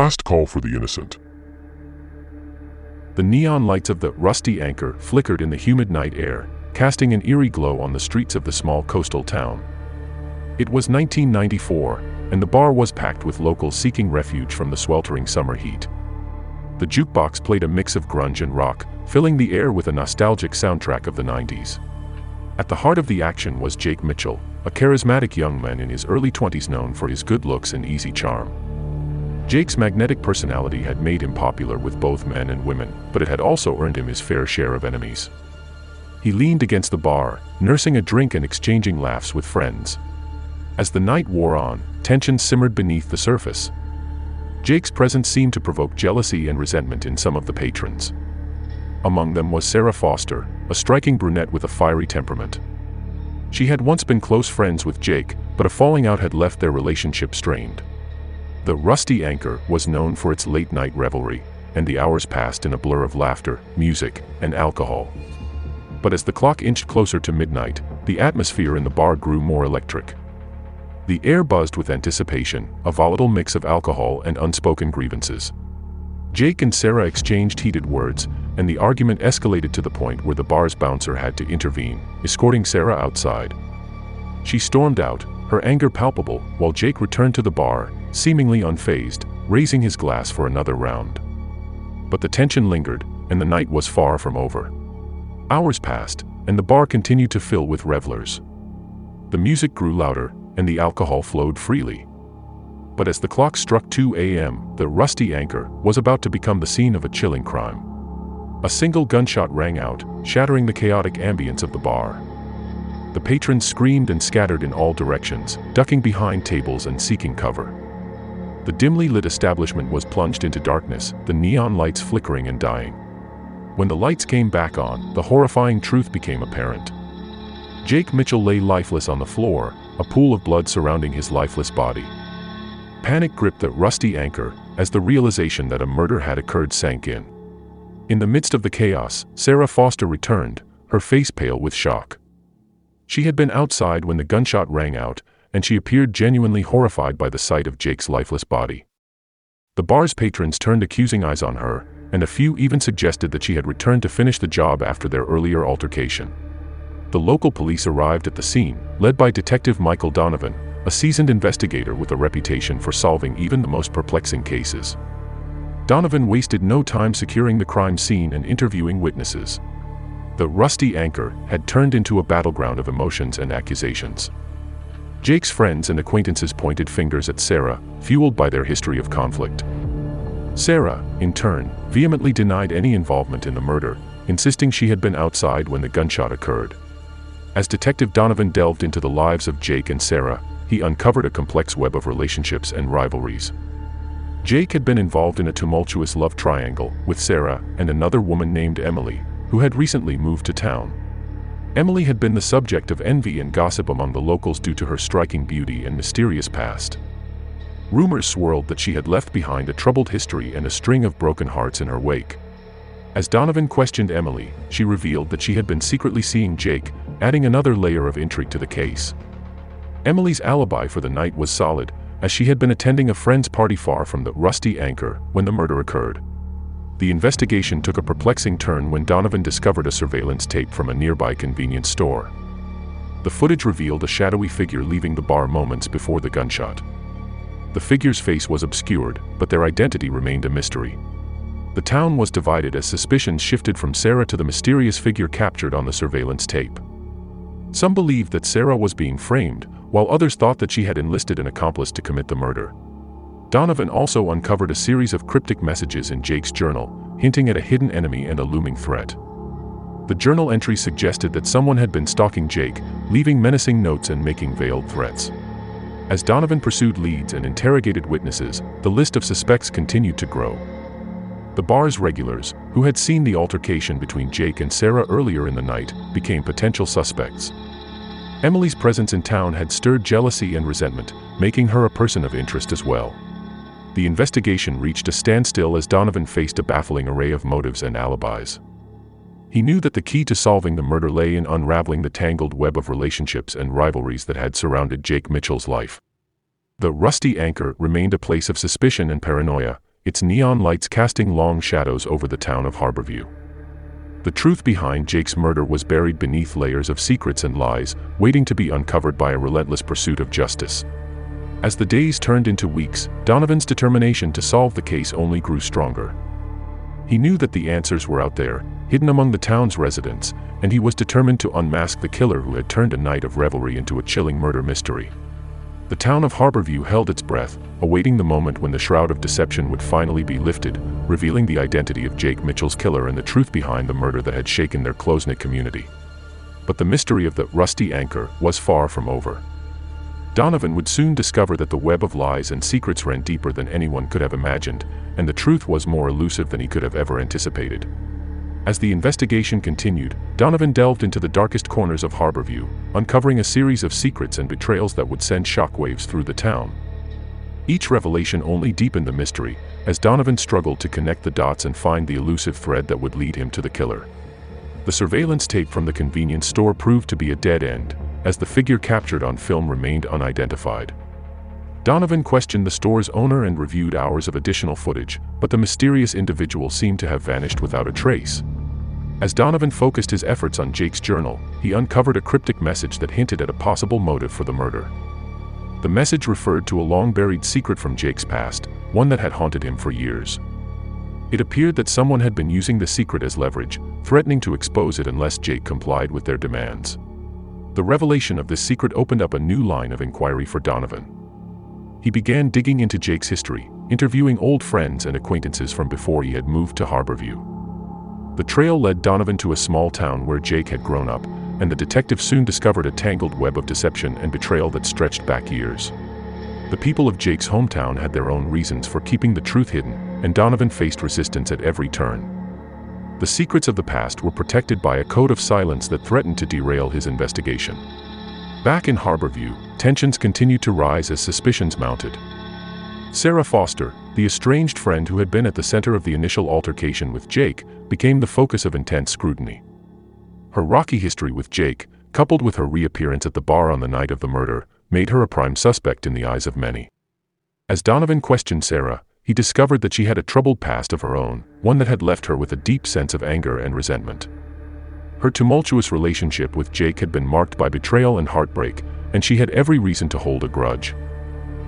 Last call for the innocent. The neon lights of the rusty anchor flickered in the humid night air, casting an eerie glow on the streets of the small coastal town. It was 1994, and the bar was packed with locals seeking refuge from the sweltering summer heat. The jukebox played a mix of grunge and rock, filling the air with a nostalgic soundtrack of the 90s. At the heart of the action was Jake Mitchell, a charismatic young man in his early 20s known for his good looks and easy charm. Jake's magnetic personality had made him popular with both men and women, but it had also earned him his fair share of enemies. He leaned against the bar, nursing a drink and exchanging laughs with friends. As the night wore on, tension simmered beneath the surface. Jake's presence seemed to provoke jealousy and resentment in some of the patrons. Among them was Sarah Foster, a striking brunette with a fiery temperament. She had once been close friends with Jake, but a falling out had left their relationship strained. The Rusty Anchor was known for its late-night revelry, and the hours passed in a blur of laughter, music, and alcohol. But as the clock inched closer to midnight, the atmosphere in the bar grew more electric. The air buzzed with anticipation, a volatile mix of alcohol and unspoken grievances. Jake and Sarah exchanged heated words, and the argument escalated to the point where the bar's bouncer had to intervene, escorting Sarah outside. She stormed out, her anger palpable, while Jake returned to the bar seemingly unfazed, raising his glass for another round. But the tension lingered, and the night was far from over. Hours passed, and the bar continued to fill with revelers. The music grew louder, and the alcohol flowed freely. But as the clock struck 2 a.m., the rusty anchor was about to become the scene of a chilling crime. A single gunshot rang out, shattering the chaotic ambience of the bar. The patrons screamed and scattered in all directions, ducking behind tables and seeking cover. The dimly lit establishment was plunged into darkness, the neon lights flickering and dying. When the lights came back on, the horrifying truth became apparent. Jake Mitchell lay lifeless on the floor, a pool of blood surrounding his lifeless body. Panic gripped the rusty anchor as the realization that a murder had occurred sank in. In the midst of the chaos, Sarah Foster returned, her face pale with shock. She had been outside when the gunshot rang out, and she appeared genuinely horrified by the sight of Jake's lifeless body. The bar's patrons turned accusing eyes on her, and a few even suggested that she had returned to finish the job after their earlier altercation. The local police arrived at the scene, led by Detective Michael Donovan, a seasoned investigator with a reputation for solving even the most perplexing cases. Donovan wasted no time securing the crime scene and interviewing witnesses. The rusty anchor had turned into a battleground of emotions and accusations. Jake's friends and acquaintances pointed fingers at Sarah, fueled by their history of conflict. Sarah, in turn, vehemently denied any involvement in the murder, insisting she had been outside when the gunshot occurred. As Detective Donovan delved into the lives of Jake and Sarah, he uncovered a complex web of relationships and rivalries. Jake had been involved in a tumultuous love triangle with Sarah and another woman named Emily, who had recently moved to town. Emily had been the subject of envy and gossip among the locals due to her striking beauty and mysterious past. Rumors swirled that she had left behind a troubled history and a string of broken hearts in her wake. As Donovan questioned Emily, she revealed that she had been secretly seeing Jake, adding another layer of intrigue to the case. Emily's alibi for the night was solid, as she had been attending a friend's party far from the rusty anchor when the murder occurred the investigation took a perplexing turn when Donovan discovered a surveillance tape from a nearby convenience store. The footage revealed a shadowy figure leaving the bar moments before the gunshot. The figure's face was obscured, but their identity remained a mystery. The town was divided as suspicions shifted from Sarah to the mysterious figure captured on the surveillance tape. Some believed that Sarah was being framed, while others thought that she had enlisted an accomplice to commit the murder. Donovan also uncovered a series of cryptic messages in Jake's journal, hinting at a hidden enemy and a looming threat. The journal entry suggested that someone had been stalking Jake, leaving menacing notes and making veiled threats. As Donovan pursued leads and interrogated witnesses, the list of suspects continued to grow. The bar's regulars, who had seen the altercation between Jake and Sarah earlier in the night, became potential suspects. Emily's presence in town had stirred jealousy and resentment, making her a person of interest as well the investigation reached a standstill as Donovan faced a baffling array of motives and alibis. He knew that the key to solving the murder lay in unraveling the tangled web of relationships and rivalries that had surrounded Jake Mitchell's life. The rusty anchor remained a place of suspicion and paranoia, its neon lights casting long shadows over the town of Harborview. The truth behind Jake's murder was buried beneath layers of secrets and lies, waiting to be uncovered by a relentless pursuit of justice. As the days turned into weeks, Donovan's determination to solve the case only grew stronger. He knew that the answers were out there, hidden among the town's residents, and he was determined to unmask the killer who had turned a night of revelry into a chilling murder mystery. The town of Harborview held its breath, awaiting the moment when the shroud of deception would finally be lifted, revealing the identity of Jake Mitchell's killer and the truth behind the murder that had shaken their close-knit community. But the mystery of the rusty anchor was far from over. Donovan would soon discover that the web of lies and secrets ran deeper than anyone could have imagined, and the truth was more elusive than he could have ever anticipated. As the investigation continued, Donovan delved into the darkest corners of Harborview, uncovering a series of secrets and betrayals that would send shockwaves through the town. Each revelation only deepened the mystery, as Donovan struggled to connect the dots and find the elusive thread that would lead him to the killer. The surveillance tape from the convenience store proved to be a dead end, as the figure captured on film remained unidentified. Donovan questioned the store's owner and reviewed hours of additional footage, but the mysterious individual seemed to have vanished without a trace. As Donovan focused his efforts on Jake's journal, he uncovered a cryptic message that hinted at a possible motive for the murder. The message referred to a long-buried secret from Jake's past, one that had haunted him for years. It appeared that someone had been using the secret as leverage, threatening to expose it unless Jake complied with their demands. The revelation of this secret opened up a new line of inquiry for Donovan. He began digging into Jake's history, interviewing old friends and acquaintances from before he had moved to Harborview. The trail led Donovan to a small town where Jake had grown up, and the detective soon discovered a tangled web of deception and betrayal that stretched back years. The people of Jake's hometown had their own reasons for keeping the truth hidden, and Donovan faced resistance at every turn. The secrets of the past were protected by a code of silence that threatened to derail his investigation. Back in Harborview, tensions continued to rise as suspicions mounted. Sarah Foster, the estranged friend who had been at the center of the initial altercation with Jake, became the focus of intense scrutiny. Her rocky history with Jake, coupled with her reappearance at the bar on the night of the murder, made her a prime suspect in the eyes of many. As Donovan questioned Sarah, he discovered that she had a troubled past of her own, one that had left her with a deep sense of anger and resentment. Her tumultuous relationship with Jake had been marked by betrayal and heartbreak, and she had every reason to hold a grudge.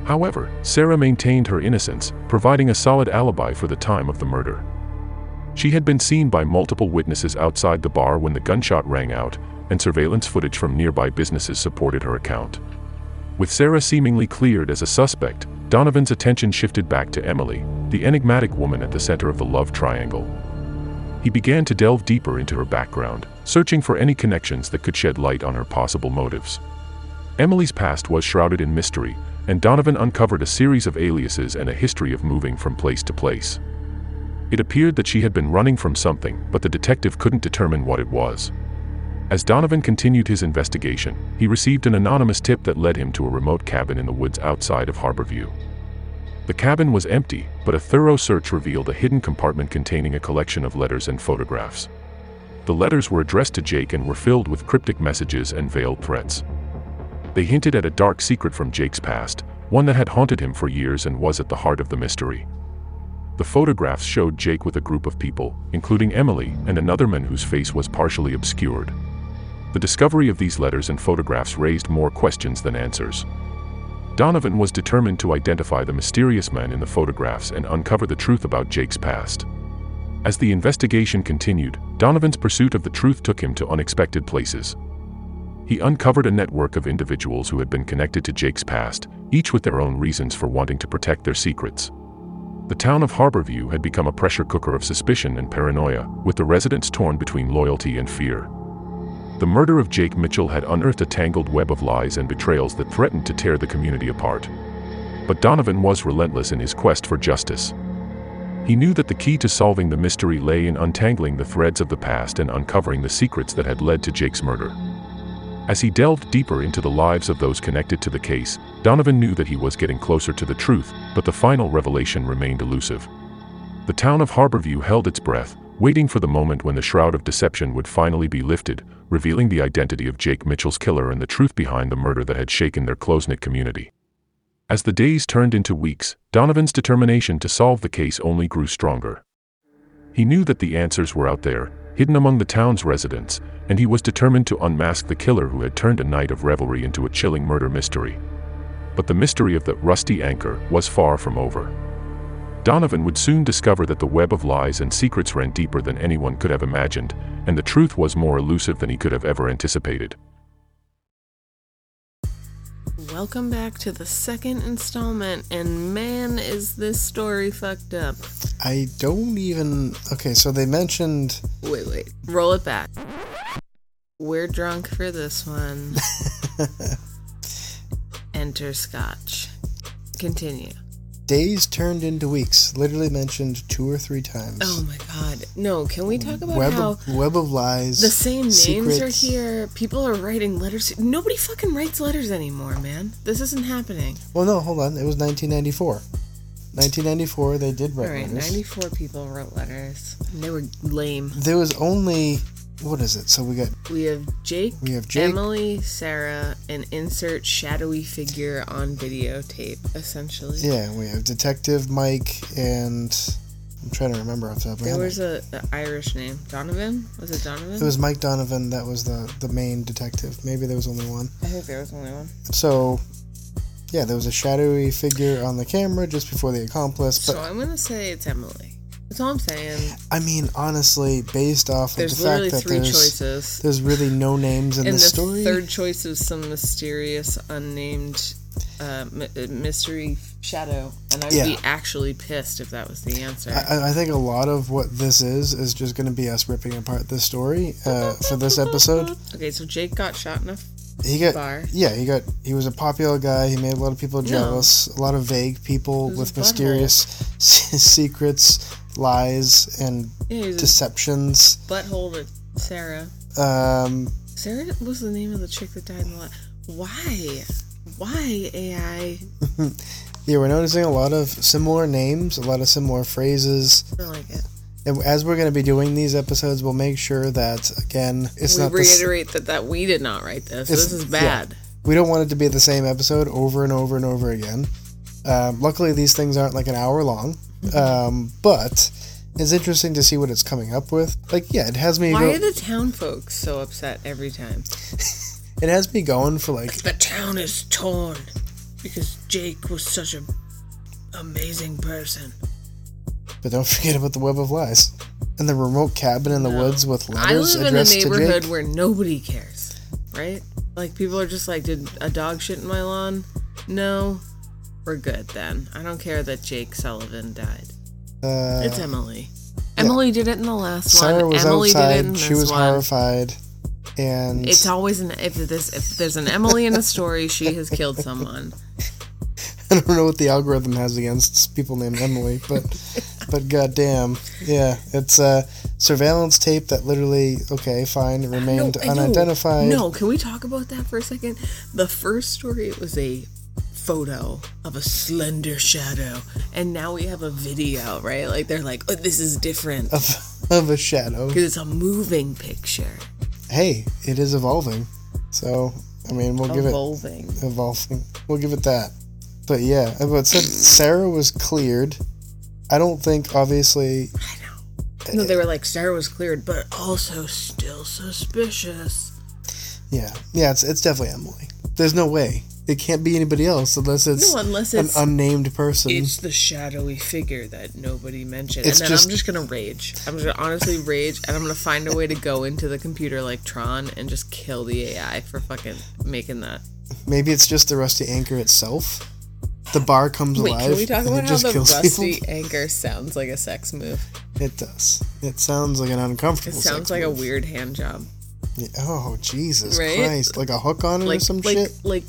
However, Sarah maintained her innocence, providing a solid alibi for the time of the murder. She had been seen by multiple witnesses outside the bar when the gunshot rang out, and surveillance footage from nearby businesses supported her account. With Sarah seemingly cleared as a suspect, Donovan's attention shifted back to Emily, the enigmatic woman at the center of the love triangle. He began to delve deeper into her background, searching for any connections that could shed light on her possible motives. Emily's past was shrouded in mystery, and Donovan uncovered a series of aliases and a history of moving from place to place. It appeared that she had been running from something, but the detective couldn't determine what it was. As Donovan continued his investigation, he received an anonymous tip that led him to a remote cabin in the woods outside of Harborview. The cabin was empty, but a thorough search revealed a hidden compartment containing a collection of letters and photographs. The letters were addressed to Jake and were filled with cryptic messages and veiled threats. They hinted at a dark secret from Jake's past, one that had haunted him for years and was at the heart of the mystery. The photographs showed Jake with a group of people, including Emily and another man whose face was partially obscured. The discovery of these letters and photographs raised more questions than answers. Donovan was determined to identify the mysterious man in the photographs and uncover the truth about Jake's past. As the investigation continued, Donovan's pursuit of the truth took him to unexpected places. He uncovered a network of individuals who had been connected to Jake's past, each with their own reasons for wanting to protect their secrets. The town of Harborview had become a pressure cooker of suspicion and paranoia, with the residents torn between loyalty and fear. The murder of Jake Mitchell had unearthed a tangled web of lies and betrayals that threatened to tear the community apart. But Donovan was relentless in his quest for justice. He knew that the key to solving the mystery lay in untangling the threads of the past and uncovering the secrets that had led to Jake's murder. As he delved deeper into the lives of those connected to the case, Donovan knew that he was getting closer to the truth, but the final revelation remained elusive. The town of Harborview held its breath, waiting for the moment when the shroud of deception would finally be lifted, revealing the identity of Jake Mitchell's killer and the truth behind the murder that had shaken their close-knit community. As the days turned into weeks, Donovan's determination to solve the case only grew stronger. He knew that the answers were out there, hidden among the town's residents, and he was determined to unmask the killer who had turned a night of revelry into a chilling murder mystery. But the mystery of the rusty anchor was far from over. Donovan would soon discover that the web of lies and secrets ran deeper than anyone could have imagined, and the truth was more elusive than he could have ever anticipated. Welcome back to the second installment, and man, is this story fucked up. I don't even. Okay, so they mentioned. Wait, wait. Roll it back. We're drunk for this one. Enter Scotch. Continue. Days turned into weeks. Literally mentioned two or three times. Oh my god. No, can we talk about web how of, web of lies. the same names secrets. are here? People are writing letters. Nobody fucking writes letters anymore, man. This isn't happening. Well, no, hold on. It was 1994. 1994. They did write Alright, letters. 94 people wrote letters. And they were lame. There was only what is it? So we got We have Jake, we have Jake. Emily, Sarah, and insert shadowy figure on videotape, essentially. Yeah, we have Detective Mike and I'm trying to remember off the top of my There was a, a Irish name. Donovan? Was it Donovan? It was Mike Donovan that was the the main detective. Maybe there was only one. I think there was only one. So yeah, there was a shadowy figure on the camera just before the accomplice. But so I'm gonna say it's Emily. That's all I'm saying. I mean, honestly, based off of the fact that three there's choices. there's really no names in And the the story. third choice is some mysterious, unnamed uh, uh, mystery shadow. And I'd Yeah. be actually pissed if that was the answer. I, I think a lot of what this is is just going to be us ripping apart this story uh, for this episode. okay, so Jake got shot in a He got bar. yeah, he got he was a popular guy. He made a lot of people jealous. A lot of vague people with mysterious secrets, lies, and Yeah, he was a deceptions. butthole to Sarah. Um, Sarah was the name of the chick that died in the last. Why? Why AI? yeah, we're noticing a lot of similar names, a lot of similar phrases. I like it. And as we're going to be doing these episodes, we'll make sure that again, it's we not the reiterate that that we did not write this. This is yeah. bad. we don't want it to be the same episode over and over and over again. Um, luckily, these things aren't like an hour long, Mm-hmm. um, but it's interesting to see what it's coming up with. Like, yeah, it has me. Why Go- are the town folks so upset every time? it has me going for like The town is torn because Jake was such a amazing person. But don't forget about the web of lies. And the remote cabin in the No. woods with letters I letters live in a addressed to neighborhood Jake. where nobody cares, right? Like people are just like, did a dog shit in my lawn? No, we're good then. I don't care that Jake Sullivan died. Uh, It's Emily. Emily did it in the last Sarah one. was Emily did it outside. in She this was one. horrified. And It's always an if this if there's an Emily in a story, she has killed someone. I don't know what the algorithm has against people named Emily, but but goddamn, yeah, it's a surveillance tape that literally okay, fine, remained know. unidentified. No, can we talk about that for a second? The first story it was a photo of a slender shadow, and now we have a video, right? Like they're like, oh, this is different Of, of a shadow. because it's a moving picture, Hey, it is evolving. So I mean, we'll give it evolving. evolving. We'll give it that. But yeah, but said Sarah was cleared. I don't think obviously I know. No, they were eh, like Sarah was cleared, but also still suspicious. Yeah, yeah, it's it's definitely Emily. There's no way it can't be anybody else unless it's No, unless it's, an unnamed person. it's the shadowy figure that nobody mentioned. It's and then just- I'm just gonna rage. I'm gonna honestly rage, and I'm gonna find a way to go into the computer like Tron and just kill the AI for fucking making that. Maybe it's just the rusty anchor itself. The bar comes Wait, alive can we talk about how the rusty people. anchor sounds like a sex move? It does. It sounds like an uncomfortable. It sounds like a weird hand job. Yeah, Oh Jesus Right? Christ! Like a hook on it or some like shit. like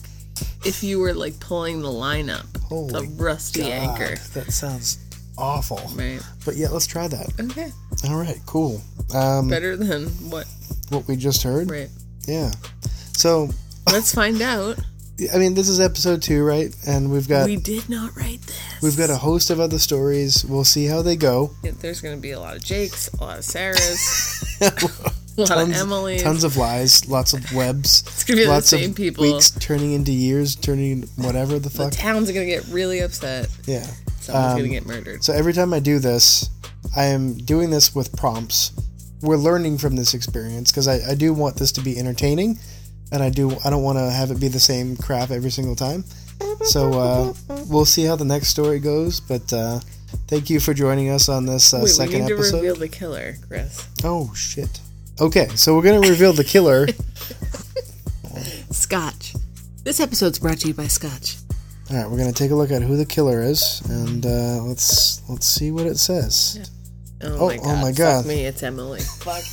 if you were like pulling the line up. Holy the rusty God, anchor. That sounds awful. Right. But yeah, let's try that. Okay. All right, cool. Um, Better than what what we just heard. right. Yeah. So Let's find out. I mean, this is episode two, right? And we've got we did not write this. we've got a host of other stories. We'll see how they go. There's gonna be a lot of Jakes, a lot of Sarahs. A lot tons, of Emily's. tons of lies, lots of webs. It's gonna be the lots same of people. weeks turning into years, turning whatever the fuck. the towns are gonna get really upset. yeah. Someone's Um, gonna get murdered. So every time I do this, I am doing this with prompts. We're learning from this experience because I, I do want this to be entertaining, and I do I don't want to have it be the same crap every single time. So uh, we'll see how the next story goes. But uh, thank you for joining us on this uh, Wait, we second need to episode. reveal the killer, Chris. Oh shit. Okay, so we're gonna reveal the killer. Scotch. This episode's brought to you by Scotch. All right, we're gonna take a look at who the killer is, and uh, let's let's see what it says. Oh, Oh, my oh god. Fuck me, it's Emily. Fuck.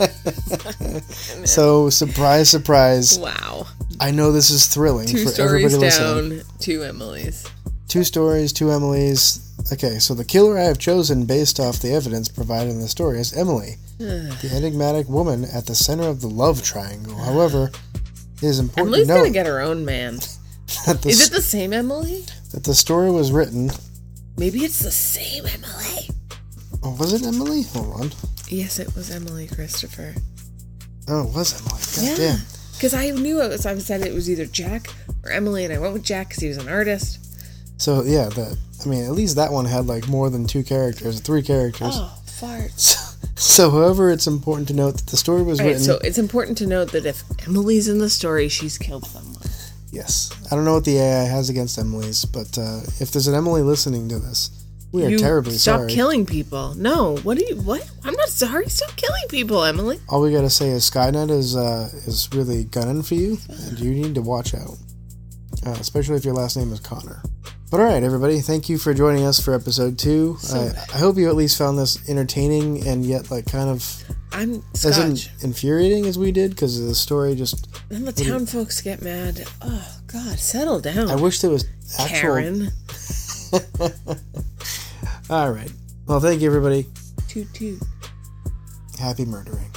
So surprise, surprise! Wow. I know this is thrilling Two for stories everybody listening. down, two Emily's. Two stories, two Emily's. Okay, so the killer I have chosen based off the evidence provided in the story is Emily, the enigmatic woman at the center of the love triangle. However, it is important Emily's to gonna get her own man. that, the, Is it the same Emily? that the story was written. Maybe it's the same Emily. Oh, was it Emily? Hold on. Yes, it was Emily Christopher. Oh, it was Emily. God Yeah. damn. Because I knew it was, I said it was either Jack or Emily, and I went with Jack because he was an artist. So yeah, the I mean, at least that one had like more than two characters, three characters. Oh, farts. So, so, however, it's important to note that the story was Right, written. so it's important to note that if Emily's in the story, she's killed someone. Yes. I don't know what the AI has against Emily's, but uh, if there's an Emily listening to this, we are you terribly stop sorry. Stop killing people. No, what do you? What? I'm not sorry. Stop killing people, Emily. All we gotta say is Skynet is uh, is really gunning for you, and you need to watch out, uh, especially if your last name is Connor. But all right, everybody, thank you for joining us for episode two. I, I hope you at least found this entertaining and yet like kind of I'm as in infuriating as we did because the story just. Then the town folks get mad. Oh God, settle down, I wish there was actual. Karen. All right. Well, thank you, everybody. Toot toot. Happy murdering.